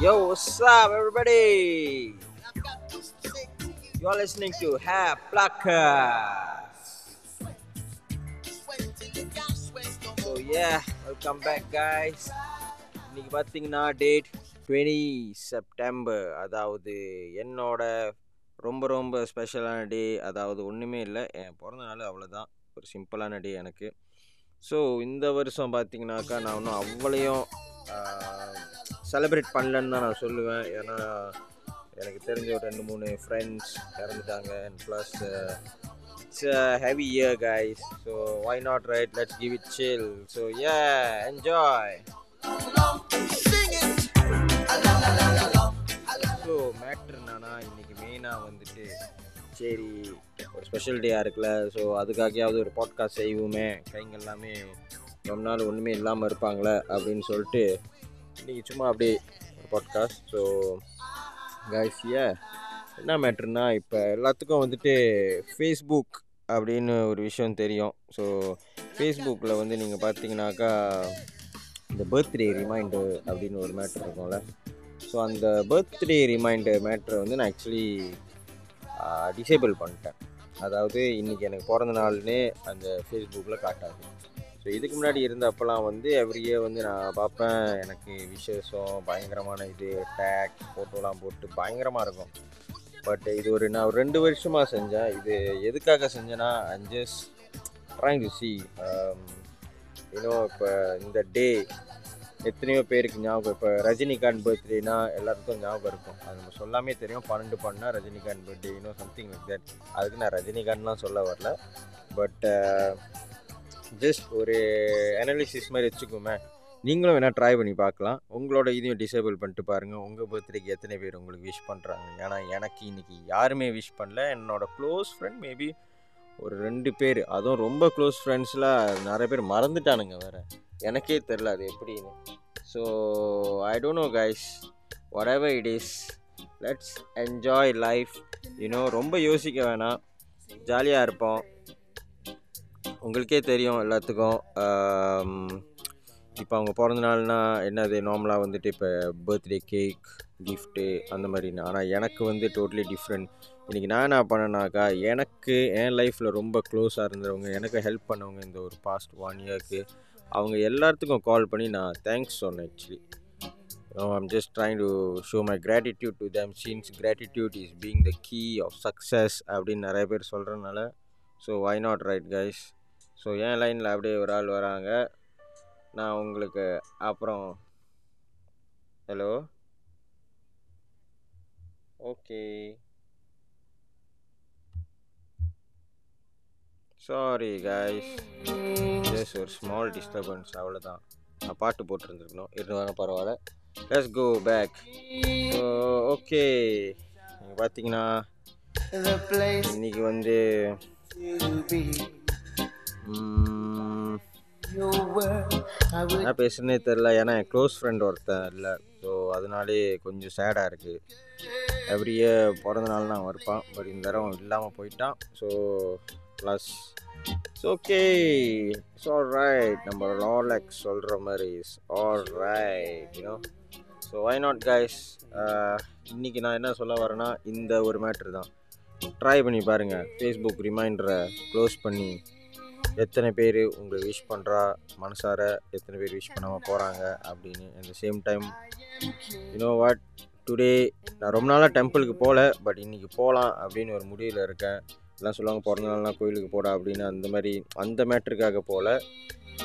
Yo, what's up, everybody? You're listening to Hair Pluckers. So, yeah, welcome back, guys. இன்னைக்கு பார்த்தீங்கன்னா date twenty September அதாவது என்னோட ரொம்ப ரொம்ப ஸ்பெஷலான டே அதாவது ஒன்றுமே இல்லை என் பிறந்த நாள் அவ்வளோதான் ஒரு சிம்பிளான டே எனக்கு ஸோ இந்த வருஷம் பார்த்தீங்கன்னாக்கா நான் ஒன்றும் அவ்வளையும் செலிப்ரேட் பண்ணலன்னு தான் நான் சொல்லுவேன். ஏன்னா எனக்கு தெரிஞ்ச ஒரு ரெண்டு மூணு ஃப்ரெண்ட்ஸ் இறந்துட்டாங்க. And plus it's heavy year guys so why not right let's give it chill so uh enjoy so matter என்னன்னா இன்றைக்கி மெயினாக வந்துட்டு சரி ஒரு ஸ்பெஷல் டேயாக இருக்குல்ல. ஸோ அதுக்காகயாவது ஒரு பாட்காஸ்ட் செய்வோமே. கைங்க எல்லாமே ரொம்ப நாள் ஒன்றுமே இல்லாமல் இருப்பாங்களே அப்படின்னு சொல்லிட்டு இன்றைக்கி சும்மா அப்படியே பாட்காஸ்ட் ஸோ காய்ஸியா என்ன மேட்ருனா இப்போ எல்லாத்துக்கும் வந்துட்டு ஃபேஸ்புக் அப்படின்னு ஒரு விஷயம் தெரியும். ஸோ ஃபேஸ்புக்கில் வந்து நீங்கள் பார்த்தீங்கன்னாக்கா இந்த பர்த்டே ரிமைண்டு அப்படின்னு ஒரு மேட்ரு இருக்கும்ல. ஸோ அந்த பர்த்டே ரிமைண்டு மேட்ரை வந்து நான் ஆக்சுவலி டிசேபிள் பண்ணிட்டேன். அதாவது இன்றைக்கி எனக்கு பிறந்த நாள்னு அந்த ஃபேஸ்புக்கில் காட்டாது. ஸோ இதுக்கு முன்னாடி இருந்தப்பெல்லாம் வந்து எவ்ரி இயர் வந்து நான் பார்ப்பேன். எனக்கு விசேஷம் பயங்கரமான இது டேக் ஃபோட்டோலாம் போட்டு பயங்கரமாக இருக்கும். பட் இது ஒரு நான் ஒரு ரெண்டு வருஷமாக செஞ்சேன். இது எதுக்காக செஞ்சேன்னா அஞ்சஸ் ட்ரைங் டு சி இன்னும் இப்போ இந்த டே எத்தனையோ பேருக்கு ஞாபகம் இப்போ ரஜினிகாந்த் பர்த்டேனா எல்லாருக்கும் ஞாபகம் இருக்கும். அது நம்ம சொல்லாமே தெரியும். பன்னெண்டு பண்ணால் ரஜினிகாந்த் பர்த்டே இன்னும் சம்திங் லைக் தட் அதுக்கு நான் ரஜினிகாந்த்லாம் சொல்ல வரல. பட் ஜஸ்ட் ஒரு அனாலிசிஸ் மாதிரி வச்சுக்கோமே நீங்களும் வேணால் ட்ரை பண்ணி பார்க்கலாம். உங்களோட இதையும் டிசேபிள் பண்ணிட்டு பாருங்கள் உங்கள் பர்த்டேக்கு எத்தனை பேர் உங்களுக்கு விஷ் பண்ணுறாங்க ஏன்னா எனக்கு இன்றைக்கி யாருமே விஷ் பண்ணல. என்னோட க்ளோஸ் ஃப்ரெண்ட் மேபி ஒரு ரெண்டு பேர். அதுவும் ரொம்ப க்ளோஸ் ஃப்ரெண்ட்ஸ்லாம் நிறைய பேர் மறந்துட்டானுங்க வேறு. எனக்கே தெரில அது எப்படின்னு. So I don't know guys whatever it is let's enjoy life you know ரொம்ப யோசிக்க வேணாம். ஜாலியாக இருப்போம். உங்களுக்கே தெரியும் எல்லாத்துக்கும். இப்போ அவங்க பிறந்த நாள்னா என்னது நார்மலாக வந்துட்டு இப்போ பர்த்டே கேக் கிஃப்ட்டு அந்த மாதிரி ஆனால் எனக்கு வந்து டோட்டலி டிஃப்ரெண்ட் இன்றைக்கி நான் என்ன பண்ணேனாக்கா எனக்கு என் லைஃப்பில் ரொம்ப க்ளோஸாக இருந்தவங்க எனக்கு ஹெல்ப் பண்ணவங்க இந்த ஒரு பாஸ்ட் ஒன் இயர்க்கு அவங்க எல்லாத்துக்கும் கால் பண்ணி நான் தேங்க்ஸ் சொன்னேன் actually I'm just trying to show my gratitude to them since gratitude is being the key of success அப்படின்னு நிறைய பேர் சொல்கிறனால so why not right guys so என் லைனில் அப்படியே ஒரு ஆள் வராங்க. நான் உங்களுக்கு அப்புறம் hello okay sorry guys just ஒரு ஸ்மால் டிஸ்டர்பன்ஸ் அவ்வளோதான் நான் பாட்டு போட்டிருந்துருக்கணும். இருந்தாங்க பரவாயில்ல. Let's go back so okay பார்த்தீங்கன்னா இன்னைக்கு வந்து என்ன பேசுனே தெரில ஏன்னா என் க்ளோஸ் ஃப்ரெண்ட் ஒருத்தன் இல்லை. ஸோ அதனாலே கொஞ்சம் சேடாக இருக்குது எவ்ரி இயர் பிறந்த நாள் நான் வருப்பான் பட் இந்த தடவை இல்லாமல் போயிட்டான். So plus it's okay it's all right நம்ம லாலெக்ஸ் சொல்கிற மாதிரி is all right you know so why not guys இன்றைக்கி நான் என்ன சொல்ல வரேன்னா இந்த ஒரு மேட்ரு தான். ட்ரை பண்ணி பாருங்கள் ஃபேஸ்புக் ரிமைண்டரை க்ளோஸ் பண்ணி எத்தனை பேர் உங்களை விஷ் பண்ணுறா மனசார எத்தனை பேர் விஷ் பண்ணாமல் போகிறாங்க அப்படின்னு at same time you know what today நான் ரொம்ப நாளாக டெம்பிளுக்கு போகல பட் இன்றைக்கி போகலாம் அப்படின்னு ஒரு முடிவில் இருக்கேன். எல்லாம் சொல்லுவாங்க பிறந்த நாள்லாம் கோயிலுக்கு போடா அப்படின்னு. அந்த மாதிரி அந்த மேட்ருக்காக போகல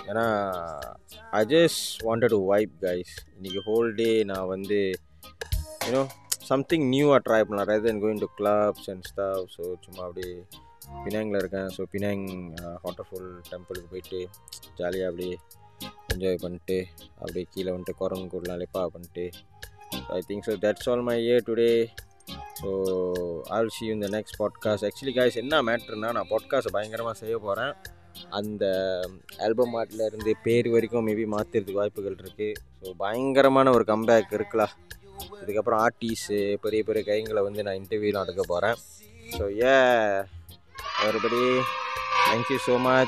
ஏன்னா I just wanted to vibe guys இன்றைக்கி ஹோல் டே நான் வந்து யூனோ சம்திங் நியூவாக ட்ரை பண்ணலாம். Rather going to clubs and stuff so சும்மா அப்படியே பினாங்கில் இருக்கேன். ஸோ பினாங் வாட்டர்ஃபால் டெம்பிளுக்கு போயிட்டு ஜாலியாக அப்படியே என்ஜாய் பண்ணிட்டு அப்படியே கீழே வந்துட்டு குரங்கு கூடலாம் லெப்பா பண்ணிட்டு I think so that's all my year today so all see இந்த நெக்ஸ்ட் பாட்காஸ்ட் ஆக்சுவலி காய்ஸ் என்ன மேட்ருனா நான் பாட்காஸ்ட் பயங்கரமாக செய்ய போகிறேன் அந்த ஆல்பம் ஆர்ட்டில் இருந்து பேர் வரைக்கும் மேபி மாற்றுறதுக்கு வாய்ப்புகள் இருக்குது ஸோ பயங்கரமான ஒரு கம்பேக் இருக்கலாம் இதுக்கப்புறம் ஆர்டிஸ்ட்டு பெரிய பெரிய கைங்களை வந்து நான் இன்டர்வியூலாம் எடுக்க போகிறேன் so uh everybody thank you so much